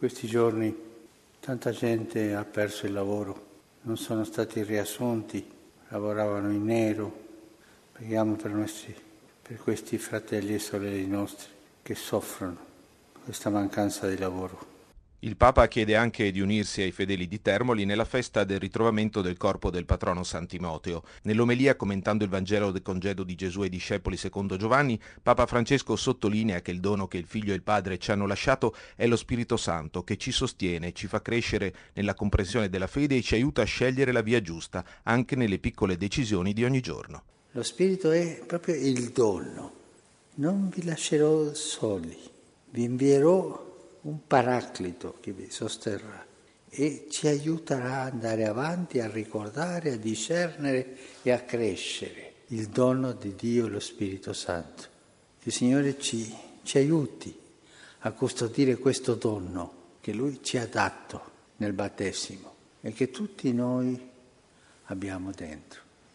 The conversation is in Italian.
Questi giorni tanta gente ha perso il lavoro, non sono stati riassunti, lavoravano in nero. Preghiamo per, nostri, per questi fratelli e sorelle nostri che soffrono questa mancanza di lavoro. Il Papa chiede anche di unirsi ai fedeli di Termoli nella festa del ritrovamento del corpo del patrono San Timoteo. Nell'omelia, commentando il Vangelo del congedo di Gesù e discepoli secondo Giovanni, Papa Francesco sottolinea che il dono che il Figlio e il Padre ci hanno lasciato è lo Spirito Santo, che ci sostiene, ci fa crescere nella comprensione della fede e ci aiuta a scegliere la via giusta, anche nelle piccole decisioni di ogni giorno. Lo Spirito è proprio il dono. Non vi lascerò soli, vi invierò un paraclito che vi sosterrà e ci aiuterà ad andare avanti, a ricordare, a discernere e a crescere il dono di Dio, lo Spirito Santo. Il Signore ci, ci aiuti a custodire questo dono che Lui ci ha dato nel battesimo e che tutti noi abbiamo dentro.